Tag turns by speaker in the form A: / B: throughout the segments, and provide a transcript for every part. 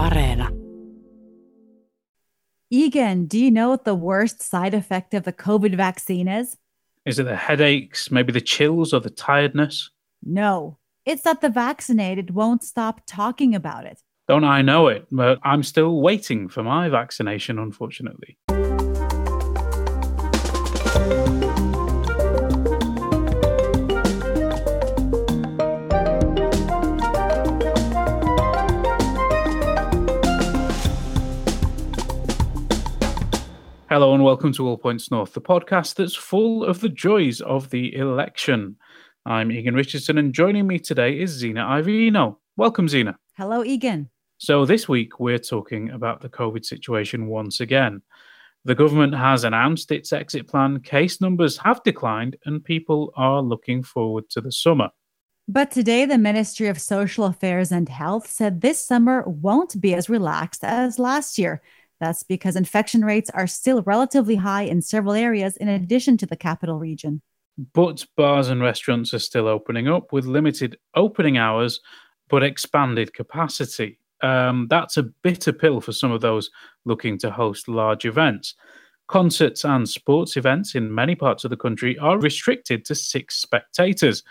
A: Areena.
B: Egan, do you know what the worst side effect of the COVID vaccine is?
C: Is it the headaches, maybe the chills or the tiredness?
B: No, it's that the vaccinated won't stop talking about it.
C: Don't I know it? But I'm still waiting for my vaccination, unfortunately. Hello and welcome to All Points North, the podcast that's full of the joys of the election. I'm Egan Richardson, and joining me today is Zena Iovino. Welcome, Zena.
B: Hello, Egan.
C: So, this week we're talking about the COVID situation once again. The government has announced its exit plan, case numbers have declined, and people are looking forward to the summer.
B: But today, the Ministry of Social Affairs and Health said this summer won't be as relaxed as last year that's because infection rates are still relatively high in several areas in addition to the capital region.
C: But bars and restaurants are still opening up with limited opening hours but expanded capacity. Um, that's a bitter pill for some of those looking to host large events. Concerts and sports events in many parts of the country are restricted to six spectators,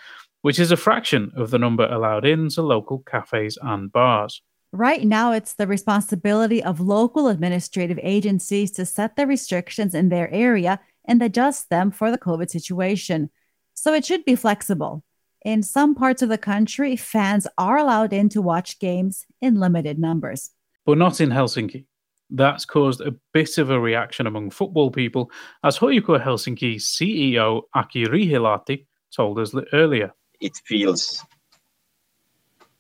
C: which is a fraction of the number allowed in to local cafes and bars.
B: Right now, it's the responsibility of local administrative agencies to set the restrictions in their area and adjust them for the COVID situation. So it should be flexible. In some parts of the country, fans are allowed in to watch games in limited numbers.
C: But not in Helsinki. That's caused a bit of a reaction among football people, as HJK Helsinki CEO Aki Riihilahti told us earlier.
D: It feels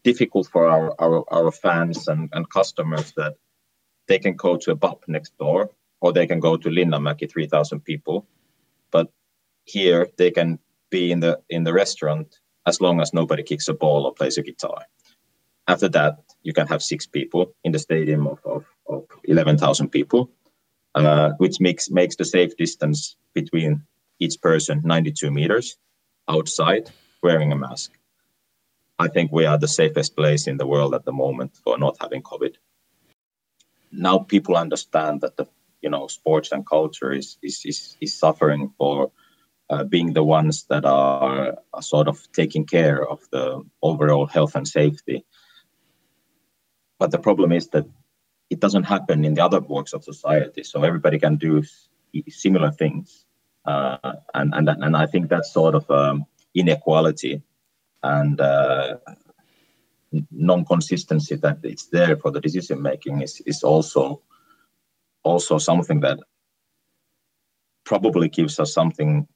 D: difficult for our, our, our fans and, and customers that they can go to a pub next door or they can go to Linnanmäki, 3,000 people. But here they can be in the in the restaurant as long as nobody kicks a ball or plays a guitar. After that, you can have six people in the stadium of, of, of 11,000 people, uh, which makes makes the safe distance between each person 92 meters outside wearing a mask. I think we are the safest place in the world at the moment for not having COVID. Now people understand that the you know sports and culture is is is, is suffering for uh, being the ones that are, sort of taking care of the overall health and safety. But the problem is that it doesn't happen in the other walks of society. So everybody can do similar things, uh, and and and I think that's sort of um, inequality and uh, non-consistency that it's there for the decision making is, is also also something that probably gives us something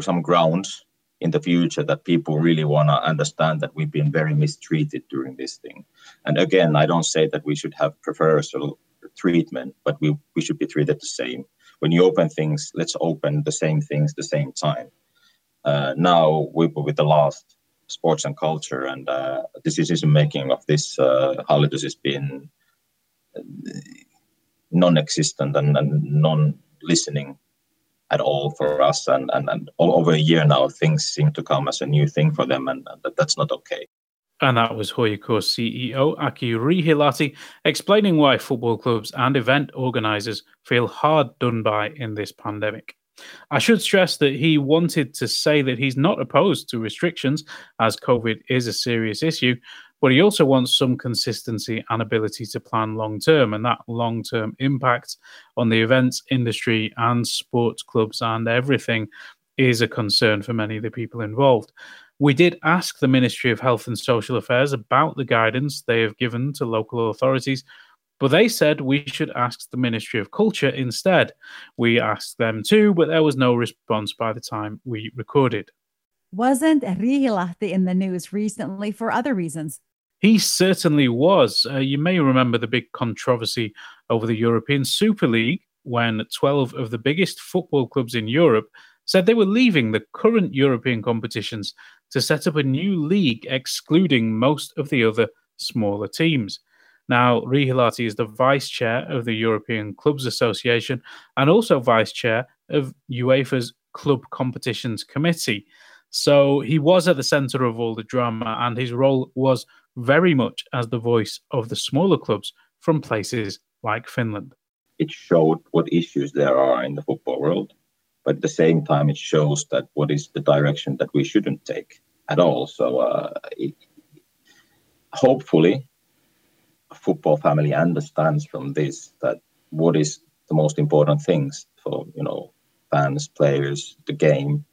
D: some grounds in the future that people really want to understand that we've been very mistreated during this thing. And again i don't say that we should have preferential treatment but we, we should be treated the same. When you open things let's open the same things the same time uh, now with, with the last sports and culture and uh, decision making of this uh, has been uh, non-existent and, and non-listening at all for us and, and, and all over a year now things seem to come as a new thing for them and, and that's not okay
C: and that was HJK CEO Aki Riihilahti explaining why football clubs and event organisers feel hard done by in this pandemic. I should stress that he wanted to say that he's not opposed to restrictions, as COVID is a serious issue, but he also wants some consistency and ability to plan long term, and that long term impact on the events industry and sports clubs and everything is a concern for many of the people involved. We did ask the Ministry of Health and Social Affairs about the guidance they have given to local authorities but they said we should ask the Ministry of Culture instead. We asked them too, but there was no response by the time we recorded.
B: Wasn't Riihilahti in the news recently for other reasons?
C: He certainly was. Uh, you may remember the big controversy over the European Super League when 12 of the biggest football clubs in Europe said they were leaving the current European competitions to set up a new league excluding most of the other smaller teams. Now, Riihilahti is the vice chair of the European Clubs Association and also vice chair of UEFA's Club Competitions Committee. So he was at the center of all the drama, and his role was very much as the voice of the smaller clubs from places like Finland.
D: It showed what issues there are in the football world, but at the same time, it shows that what is the direction that we shouldn't take at all. So, uh, it, hopefully, football family understands from this that what is the most important things for you know fans, players, the game,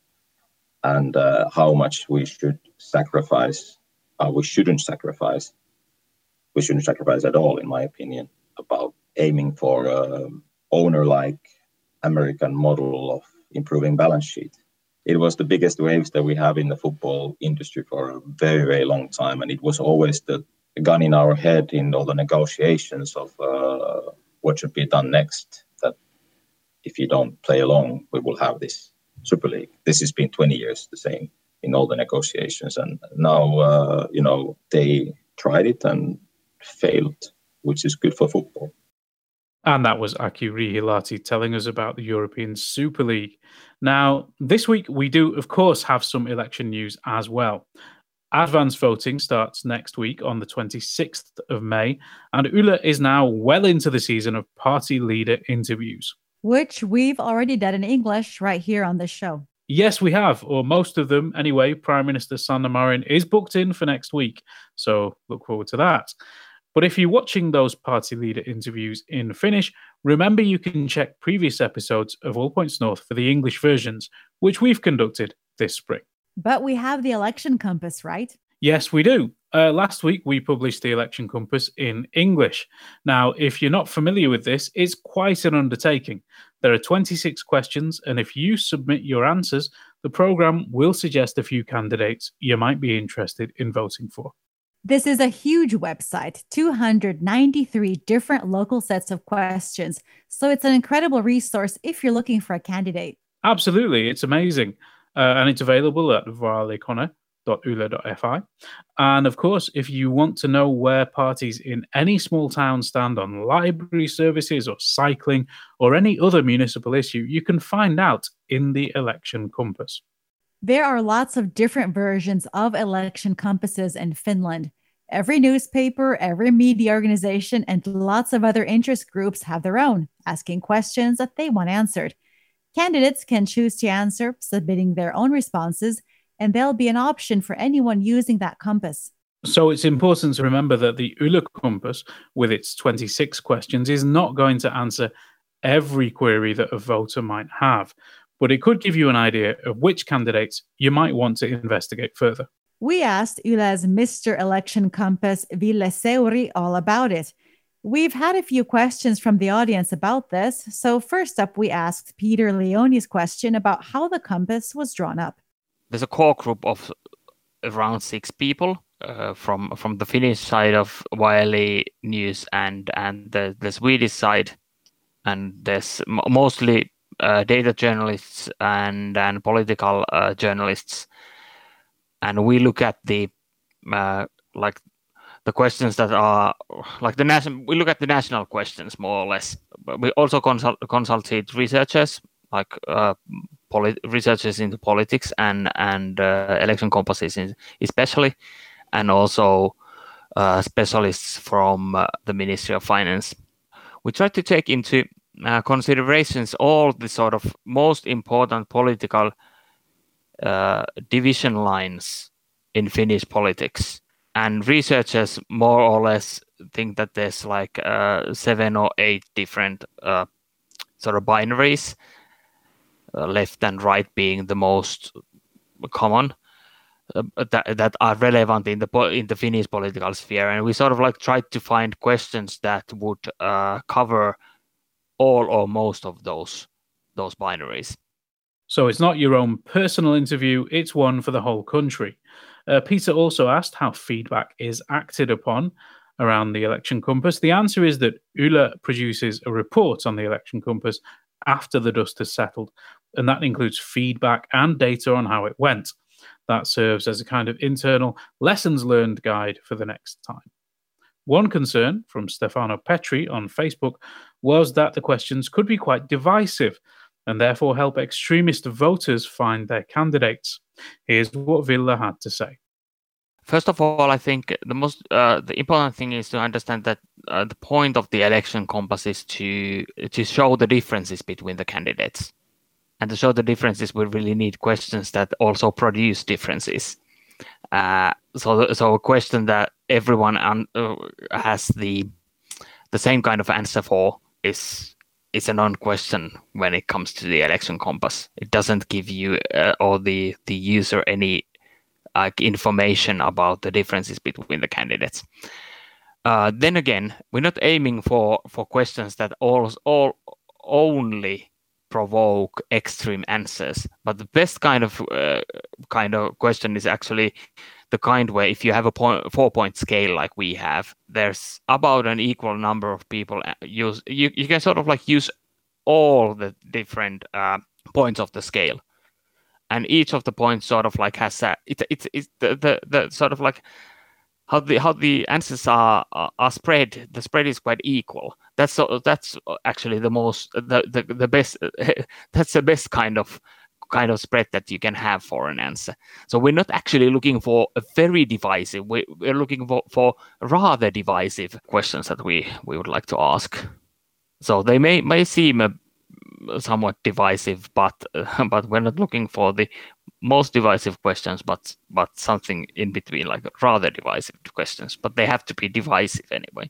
D: and uh, how much we should sacrifice. Uh, we shouldn't sacrifice. We shouldn't sacrifice at all, in my opinion, about aiming for a owner-like American model of improving balance sheet. It was the biggest waves that we have in the football industry for a very, very long time, and it was always the gun in our head in all the negotiations of uh, what should be done next. That if you don't play along, we will have this Super League. This has been 20 years the same in all the negotiations, and now uh, you know they tried it and failed, which is good for football.
C: And that was Aki Riihilahti telling us about the European Super League. Now, this week we do, of course, have some election news as well. Advance voting starts next week on the 26th of May, and Yle is now well into the season of party leader interviews.
B: Which we've already done in English right here on this show.
C: Yes, we have, or most of them anyway. Prime Minister Sanna Marin is booked in for next week, so look forward to that. But if you're watching those party leader interviews in Finnish, remember you can check previous episodes of All Points North for the English versions, which we've conducted this spring.
B: But we have the election compass, right?
C: Yes, we do. Uh, last week, we published the election compass in English. Now, if you're not familiar with this, it's quite an undertaking. There are 26 questions, and if you submit your answers, the program will suggest a few candidates you might be interested in voting for.
B: This is a huge website, 293 different local sets of questions. So it's an incredible resource if you're looking for a candidate.
C: Absolutely. It's amazing. Uh, and it's available at vaalikone.yle.fi. And of course, if you want to know where parties in any small town stand on library services or cycling or any other municipal issue, you can find out in the election compass.
B: There are lots of different versions of election compasses in Finland. Every newspaper, every media organization, and lots of other interest groups have their own, asking questions that they want answered. Candidates can choose to answer, submitting their own responses, and there'll be an option for anyone using that compass.
C: So it's important to remember that the Yle compass, with its 26 questions, is not going to answer every query that a voter might have but it could give you an idea of which candidates you might want to investigate further.
B: We asked Yle's Mr. Election Compass, Ville Seuri, all about it. We've had a few questions from the audience about this. So, first up, we asked Peter Leone's question about how the compass was drawn up.
A: There's a core group of around six people uh, from from the Finnish side of YLE News and and the, the Swedish side, and there's mostly uh, data journalists and and political uh, journalists, and we look at the uh, like the questions that are like the national. We look at the national questions more or less. But we also consult consulted researchers like uh, polit- researchers into politics and and uh, election compasses especially, and also uh, specialists from the Ministry of Finance. We tried to take into uh, considerations all the sort of most important political uh, division lines in Finnish politics. And researchers more or less think that there's like uh, seven or eight different uh, sort of binaries, uh, left and right being the most common. Uh, that, that are relevant in the in the Finnish political sphere, and we sort of like tried to find questions that would cover all or most of those those binaries.
C: So it's not your own personal interview, it's one for the whole country. Uh, Peter also asked how feedback is acted upon around the election compass. The answer is that Yle produces a report on the election compass after the dust has settled, and that includes feedback and data on how it went. That serves as a kind of internal lessons learned guide for the next time. One concern from Stefano Petri on Facebook was that the questions could be quite divisive and therefore help extremist voters find their candidates. Here's what Ville had to say.
A: First of all, I think the most uh, the important thing is to understand that uh, the point of the election compass is to to show the differences between the candidates, and to show the differences, we really need questions that also produce differences. Uh, so, so a question that everyone un- uh, has the the same kind of answer for is is a non-question when it comes to the election compass. It doesn't give you uh, or the the user any like information about the differences between the candidates. Uh, then again, we're not aiming for for questions that all all only provoke extreme answers, but the best kind of uh, kind of question is actually the kind where if you have a point, four point scale like we have, there's about an equal number of people uh, use you, you can sort of like use all the different uh, points of the scale and each of the points sort of like has that. it's it's the, the the sort of like how the how the answers are are spread the spread is quite equal that's that's actually the most the the, the best that's the best kind of kind of spread that you can have for an answer so we're not actually looking for a very divisive we, we're looking for, for rather divisive questions that we we would like to ask so they may may seem a somewhat divisive, but uh, but we're not looking for the most divisive questions, but but something in between, like rather divisive questions. But they have to be divisive anyway.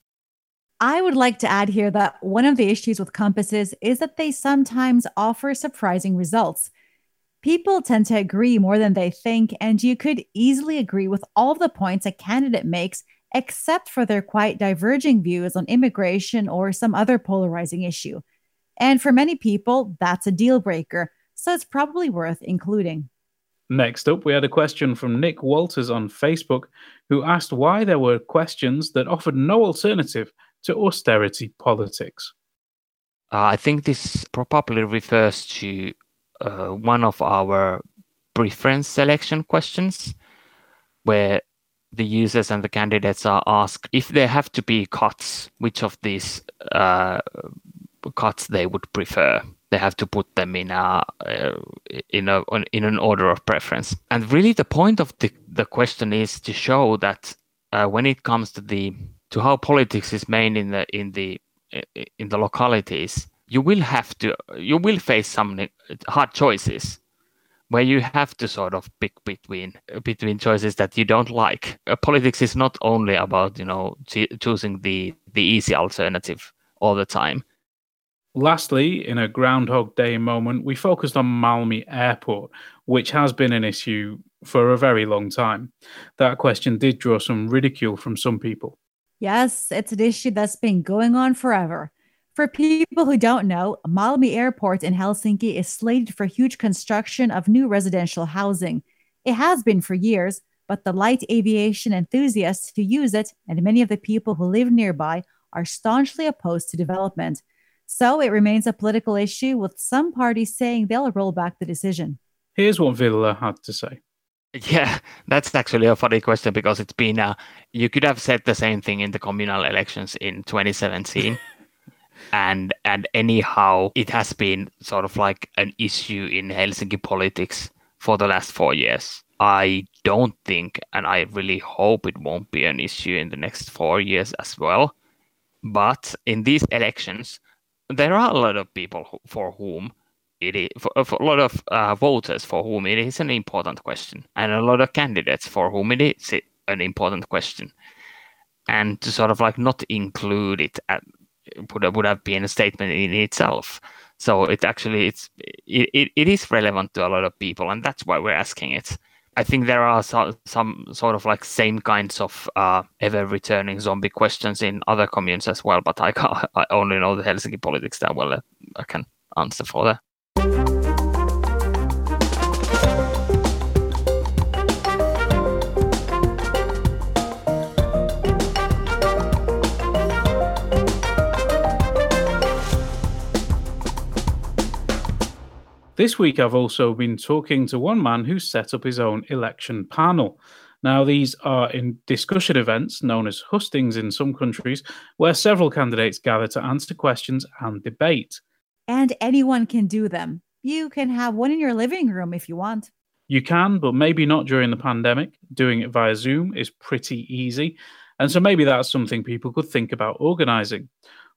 B: I would like to add here that one of the issues with compasses is that they sometimes offer surprising results. People tend to agree more than they think, and you could easily agree with all the points a candidate makes, except for their quite diverging views on immigration or some other polarizing issue. And for many people, that's a deal breaker. So it's probably worth including.
C: Next up, we had a question from Nick Walters on Facebook, who asked why there were questions that offered no alternative to austerity politics.
A: Uh, I think this probably refers to uh, one of our preference selection questions, where the users and the candidates are asked if there have to be cuts, which of these uh, cuts they would prefer. They have to put them in a uh, in a in an order of preference. And really, the point of the the question is to show that uh, when it comes to the to how politics is made in the in the in the localities, you will have to you will face some hard choices where you have to sort of pick between between choices that you don't like. Uh, politics is not only about you know choosing the the easy alternative all the time.
C: Lastly, in a Groundhog Day moment, we focused on Malmi Airport, which has been an issue for a very long time. That question did draw some ridicule from some people.
B: Yes, it's an issue that's been going on forever. For people who don't know, Malmi Airport in Helsinki is slated for huge construction of new residential housing. It has been for years, but the light aviation enthusiasts who use it and many of the people who live nearby are staunchly opposed to development. So it remains a political issue, with some parties saying they'll roll back the decision.
C: Here's what Ville had to say.
A: Yeah, that's actually a funny question because it's been, uh, you could have said the same thing in the communal elections in 2017. And and anyhow, it has been sort of like an issue in Helsinki politics for the last four years. I don't think, and I really hope it won't be an issue in the next four years as well. But in these elections, there are a lot of people who, for whom it is for, for a lot of uh, voters for whom it is an important question, and a lot of candidates for whom it is an important question, and to sort of like not include it at, would would have been a statement in itself. So it actually it's it, it, it is relevant to a lot of people, and that's why we're asking it. I think there are so, some sort of like same kinds of uh, ever returning zombie questions in other communes as well, but I, can't, I only know the Helsinki politics that well. I can answer for that.
C: This week, I've also been talking to one man who set up his own election panel. Now, these are in discussion events known as hustings in some countries, where several candidates gather to answer questions and debate.
B: And anyone can do them. You can have one in your living room if you want.
C: You can, but maybe not during the pandemic. Doing it via Zoom is pretty easy. And so maybe that's something people could think about organizing.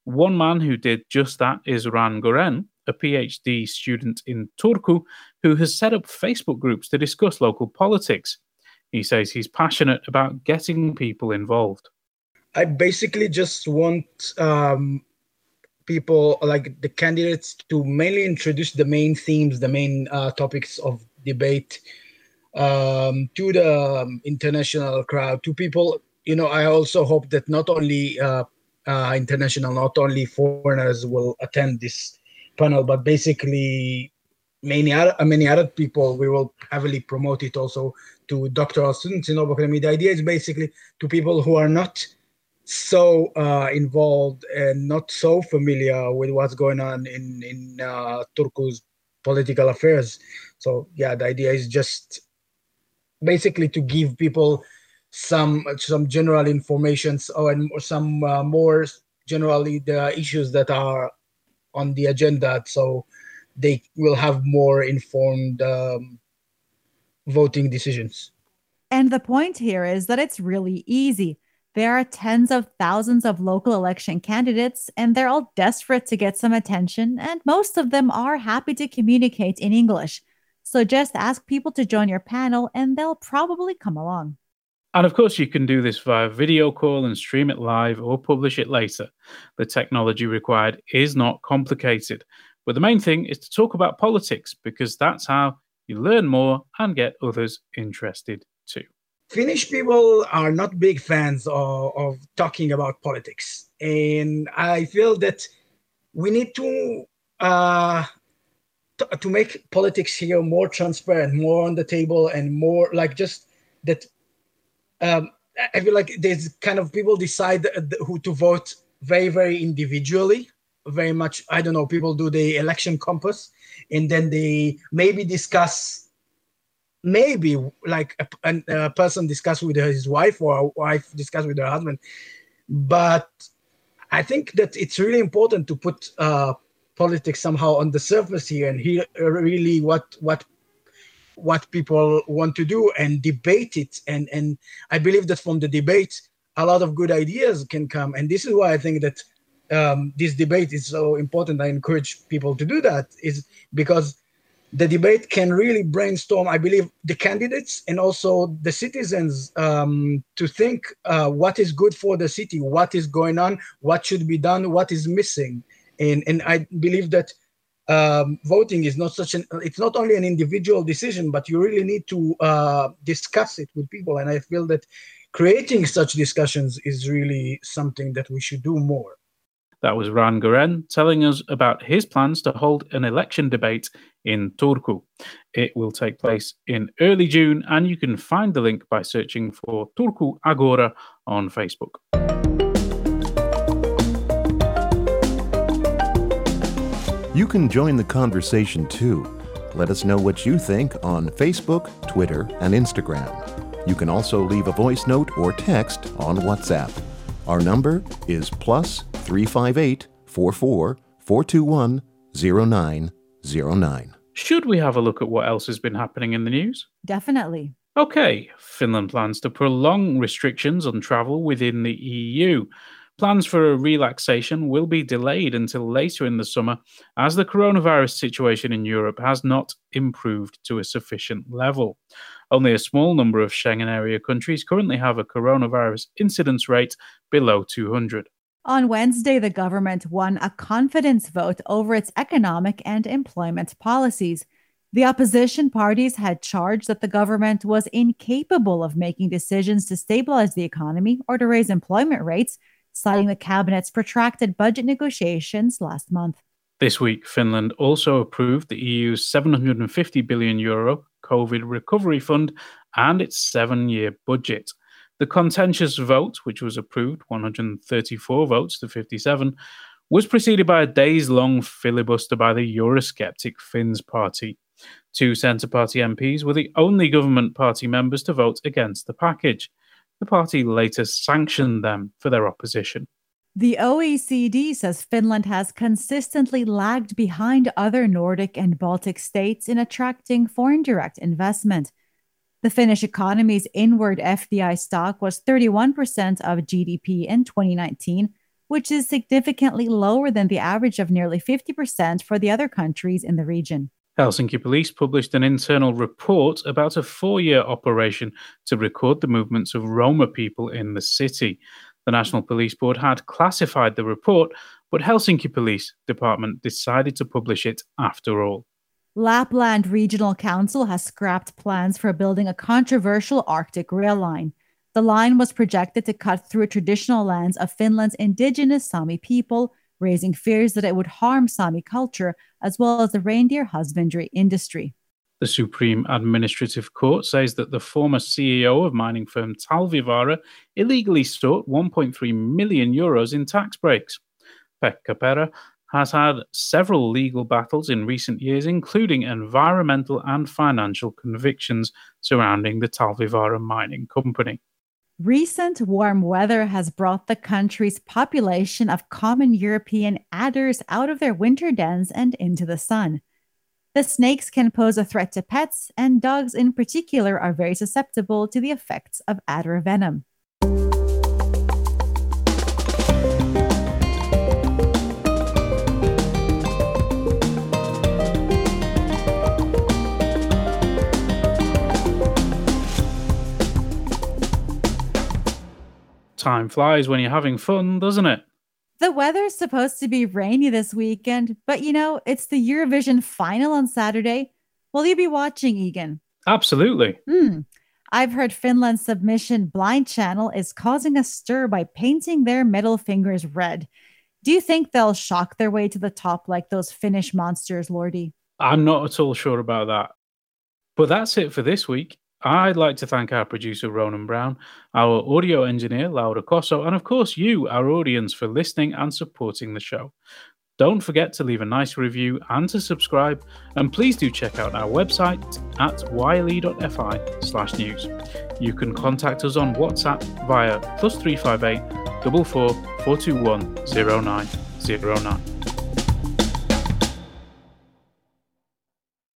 C: One man who did just that is Ran Goren, a PhD student in Turku, who has set up Facebook groups to discuss local politics. He says he's passionate about getting people involved.
E: I basically just want um, people, like the candidates, to mainly introduce the main themes, the main uh, topics of debate um, to the um, international crowd, to people. You know, I also hope that not only uh, uh, international, not only foreigners will attend this panel, but basically many other many other people. We will heavily promote it also to doctoral students in Academy. The idea is basically to people who are not so uh, involved and not so familiar with what's going on in in uh, Turku's political affairs. So yeah, the idea is just basically to give people some some general information or and some uh, more generally the issues that are on the agenda, so they will have more informed um, voting decisions.
B: And the point here is that it's really easy. There are tens of thousands of local election candidates, and they're all desperate to get some attention, and most of them are happy to communicate in English. So just ask people to join your panel, and they'll probably come along.
C: And of course, you can do this via video call and stream it live or publish it later. The technology required is not complicated. But the main thing is to talk about politics because that's how you learn more and get others interested too.
E: Finnish people are not big fans of, of talking about politics. And I feel that we need to uh, to, to make politics here more transparent, more on the table, and more like just that. Um, I feel like there's kind of people decide who to vote very, very individually. Very much, I don't know. People do the election compass, and then they maybe discuss maybe like a, a, person discuss with his wife or a wife discuss with her husband but i think that it's really important to put uh, politics somehow on the surface here and hear really what what what people want to do and debate it. And and i believe that from the debate a lot of good ideas can come. And this is why i think that um, this debate is so important. I encourage people to do that is because the debate can really brainstorm, I believe, the candidates and also the citizens um, to think uh, what is good for the city, what is going on, what should be done, what is missing. And, and I believe that um, voting is not such an, it's not only an individual decision, but you really need to uh, discuss it with people. And I feel that creating such discussions is really something that we should do more.
C: That was Ran Goren telling us about his plans to hold an election debate in Turku. It will take place in early June, and you can find the link by searching for Turku Agora on Facebook.
F: You can join the conversation too. Let us know what you think on Facebook, Twitter, and Instagram. You can also leave a voice note or text on WhatsApp. Our number is plus 358 44 421 0909.
C: Should we have a look at what else has been happening in the news?
B: Definitely.
C: Okay, Finland plans to prolong restrictions on travel within the EU. Plans for a relaxation will be delayed until later in the summer as the coronavirus situation in Europe has not improved to a sufficient level. Only a small number of Schengen area countries currently have a coronavirus incidence rate below 200.
B: On Wednesday, the government won a confidence vote over its economic and employment policies. The opposition parties had charged that the government was incapable of making decisions to stabilize the economy or to raise employment rates, citing the cabinet's protracted budget negotiations last month.
C: This week, Finland also approved the EU's 750 billion euro COVID recovery fund and its seven year budget. The contentious vote, which was approved 134 votes to 57, was preceded by a days long filibuster by the Eurosceptic Finns party. Two Centre Party MPs were the only government party members to vote against the package. The party later sanctioned them for their opposition.
B: The OECD says Finland has consistently lagged behind other Nordic and Baltic states in attracting foreign direct investment. The Finnish economy's inward FDI stock was 31% of GDP in 2019, which is significantly lower than the average of nearly 50% for the other countries in the region.
C: Helsinki Police published an internal report about a four year operation to record the movements of Roma people in the city. The National Police Board had classified the report, but Helsinki Police Department decided to publish it after all.
B: Lapland Regional Council has scrapped plans for building a controversial Arctic rail line. The line was projected to cut through traditional lands of Finland's indigenous Sami people, raising fears that it would harm Sami culture as well as the reindeer husbandry industry.
C: The Supreme Administrative Court says that the former CEO of mining firm Talvivaara illegally sought 1.3 million euros in tax breaks. Pekka Perä has had several legal battles in recent years, including environmental and financial convictions surrounding the Talvivaara mining company.
B: Recent warm weather has brought the country's population of common European adders out of their winter dens and into the sun. The snakes can pose a threat to pets, and dogs in particular are very susceptible to the effects of adder venom.
C: Time flies when you're having fun, doesn't it?
B: The weather's supposed to be rainy this weekend, but you know, it's the Eurovision final on Saturday. Will you be watching, Egan?
C: Absolutely.
B: Hmm. I've heard Finland's submission blind channel is causing a stir by painting their middle fingers red. Do you think they'll shock their way to the top like those Finnish monsters, Lordi?
C: I'm not at all sure about that. But that's it for this week. I'd like to thank our producer, Ronan Browne, our audio engineer, Laura Koso, and of course, you, our audience, for listening and supporting the show. Don't forget to leave a nice review and to subscribe, and please do check out our website at slash news. You can contact us on WhatsApp via plus 358 44 421 0909.